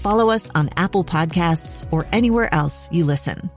follow us on Apple Podcasts, or anywhere else you listen.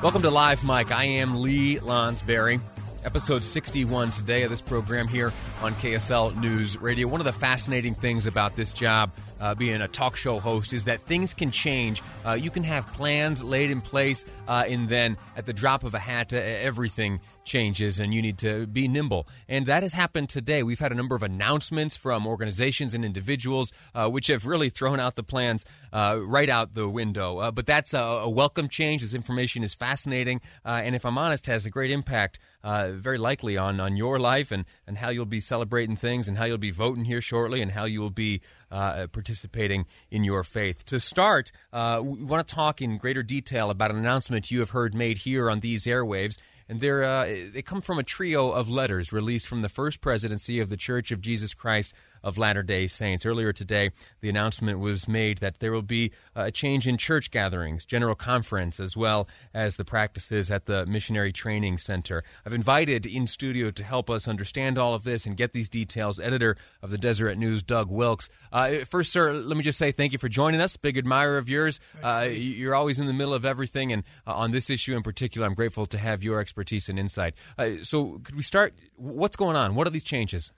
Welcome to Live Mic. I am Lee Lonsberry. Episode 61 today of this program here on KSL News Radio. One of the fascinating things about this job, uh, being a talk show host, is that things can change. Uh, you can have plans laid in place, uh, and then at the drop of a hat, everything changes and you need to be nimble. And that has happened today. We've had a number of announcements from organizations and individuals uh, which have really thrown out the plans uh, right out the window. Uh, but that's a, a, welcome change. This information is fascinating. Uh, and if I'm honest, has a great impact, uh, very likely, on, on your life and, and how you'll be celebrating things and how you'll be voting here shortly and how you will be uh, participating in your faith. To start, we want to talk in greater detail about an announcement you have heard made here on these airwaves and they're uh, they come from a trio of letters released from the first presidency of the Church of Jesus Christ of Latter day Saints. Earlier today, the announcement was made that there will be a change in church gatherings, general conference, as well as the practices at the Missionary Training Center. I've invited in studio to help us understand all of this and get these details editor of the Deseret News, Doug Wilks. Uh, first, sir, let me just say thank you for joining us. Big admirer of yours. Uh, you're always in the middle of everything, and uh, on this issue in particular, I'm grateful to have your expertise and insight. Uh, so, could we start? What's going on? What are these changes?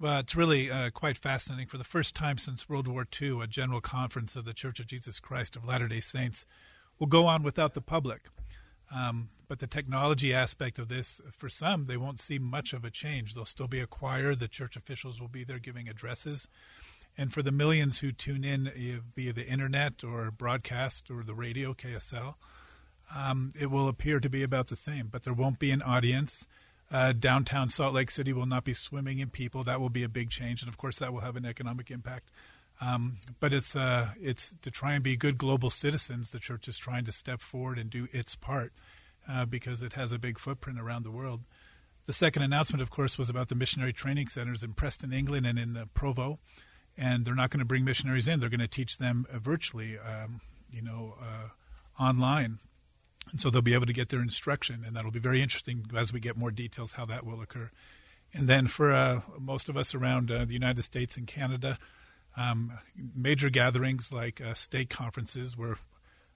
Well, it's really uh, quite fascinating. For the first time since World War II, a general conference of the Church of Jesus Christ of Latter day Saints will go on without the public. Um, but the technology aspect of this, for some, they won't see much of a change. There'll still be a choir, the church officials will be there giving addresses. And for the millions who tune in via the internet or broadcast or the radio, KSL, um, it will appear to be about the same. But there won't be an audience. Uh, downtown Salt Lake City will not be swimming in people. That will be a big change, and of course, that will have an economic impact. Um, but it's uh, it's to try and be good global citizens. The church is trying to step forward and do its part uh, because it has a big footprint around the world. The second announcement, of course, was about the missionary training centers in Preston, England, and in Provo. And they're not going to bring missionaries in; they're going to teach them uh, virtually, um, you know, uh, online and so they'll be able to get their instruction, and that'll be very interesting as we get more details how that will occur. And then for uh, most of us around uh, the United States and Canada, um, major gatherings like uh, stake conferences, where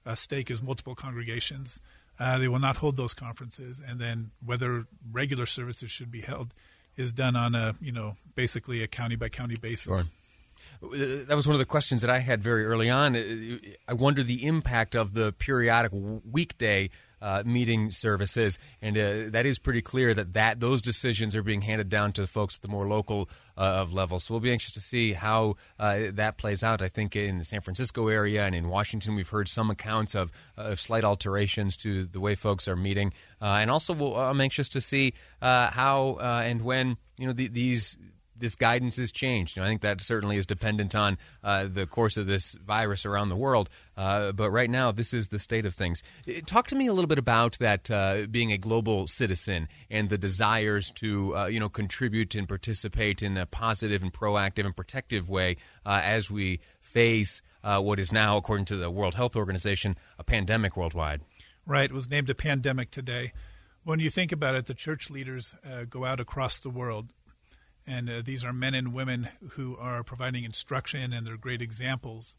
a stake is multiple congregations, uh, they will not hold those conferences. And then whether regular services should be held is done on a you know basically a county by county basis. Sure. That was one of the questions that I had very early on. I wonder the impact of the periodic weekday uh, meeting services, and uh, that is pretty clear that, that those decisions are being handed down to folks at the more local uh, of levels. So we'll be anxious to see how uh, that plays out. I think in the San Francisco area and in Washington, we've heard some accounts of, of slight alterations to the way folks are meeting, uh, and also we'll, I'm anxious to see uh, how and when you know the, these this guidance has changed. I think that certainly is dependent on uh, the course of this virus around the world. Uh, but right now, this is the state of things. Uh, talk to me a little bit about that uh, being a global citizen and the desires to uh, you know contribute and participate in a positive and proactive and protective way uh, as we face what is now, according to the World Health Organization, a pandemic worldwide. Right. It was named a pandemic today. When you think about it, the church leaders go out across the world and uh, these are men and women who are providing instruction and they're great examples.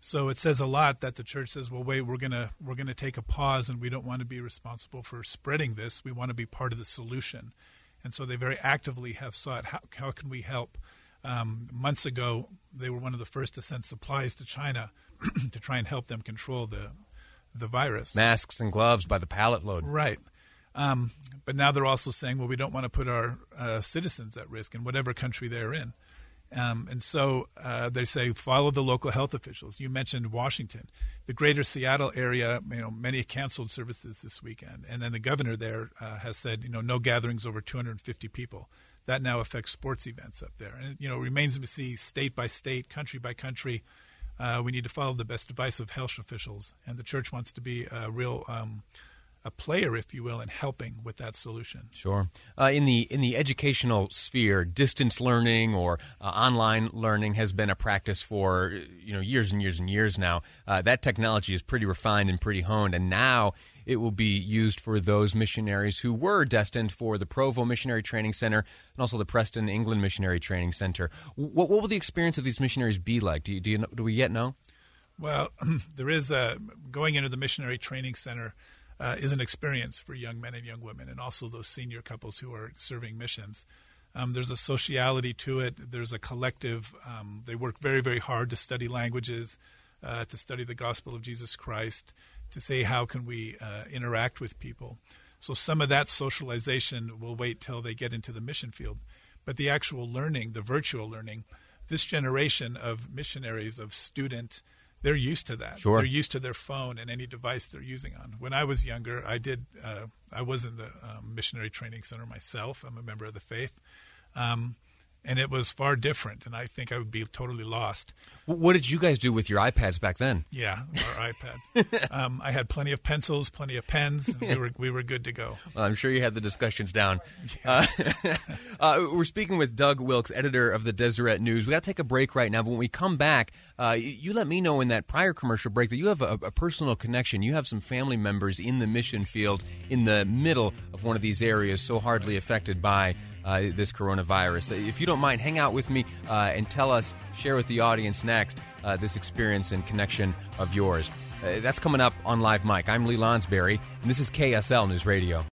So it says a lot that the church says, "Well, wait, we're gonna we're gonna take a pause, and we don't want to be responsible for spreading this. We want to be part of the solution." And so they very actively have sought how how can we help. Um, months ago, they were one of the first to send supplies to China to try and help them control the the virus. Masks and gloves by the pallet load. Right. Um, but now they're also saying, well, we don't want to put our uh, citizens at risk in whatever country they're in. Um, and so uh, they say follow the local health officials. You mentioned Washington, the greater Seattle area. You know, many canceled services this weekend, and then the governor there uh, has said, you know, no gatherings over 250 people. That now affects sports events up there, and you know, remains to see state by state, country by country. Uh, we need to follow the best advice of health officials, and the church wants to be a real. Um, a player, if you will, in helping with that solution. Sure. Uh, in the in the educational sphere, distance learning or uh, online learning has been a practice for you know years and years and years now. Uh, that technology is pretty refined and pretty honed, and now it will be used for those missionaries who were destined for the Provo Missionary Training Center and also the Preston England Missionary Training Center. What, what will the experience of these missionaries be like? Do you, do, you do we yet know? Well, there is a, going into the missionary training center uh, is an experience for young men and young women, and also those senior couples who are serving missions. Um, there's a sociality to it. There's a collective. Um, they work very, very hard to study languages, uh, to study the gospel of Jesus Christ, to say how can we uh, interact with people. So some of that socialization will wait till they get into the mission field, but the actual learning, the virtual learning, this generation of missionaries, of student they're used to that. Sure. They're used to their phone and any device they're using on. When I was younger, I did. Uh, I was in the um, missionary training center myself. I'm a member of the faith. Um, and it was far different. And I think I would be totally lost. What did you guys do with your iPads back then? Yeah, our iPads. um, I had plenty of pencils, plenty of pens. we were we were good to go. Well, I'm sure you had the discussions down. Uh, uh, we're speaking with Doug Wilks, editor of the Deseret News. We got to take a break right now, but when we come back, uh, you let me know in that prior commercial break that you have a, a personal connection. You have some family members in the mission field in the middle of one of these areas so hardly affected by uh, this coronavirus. If you don't mind, hang out with me uh, and tell us, share with the audience next uh, this experience and connection of yours. Uh, that's coming up on Live Mic. I'm Lee Lonsberry, and this is KSL News Radio.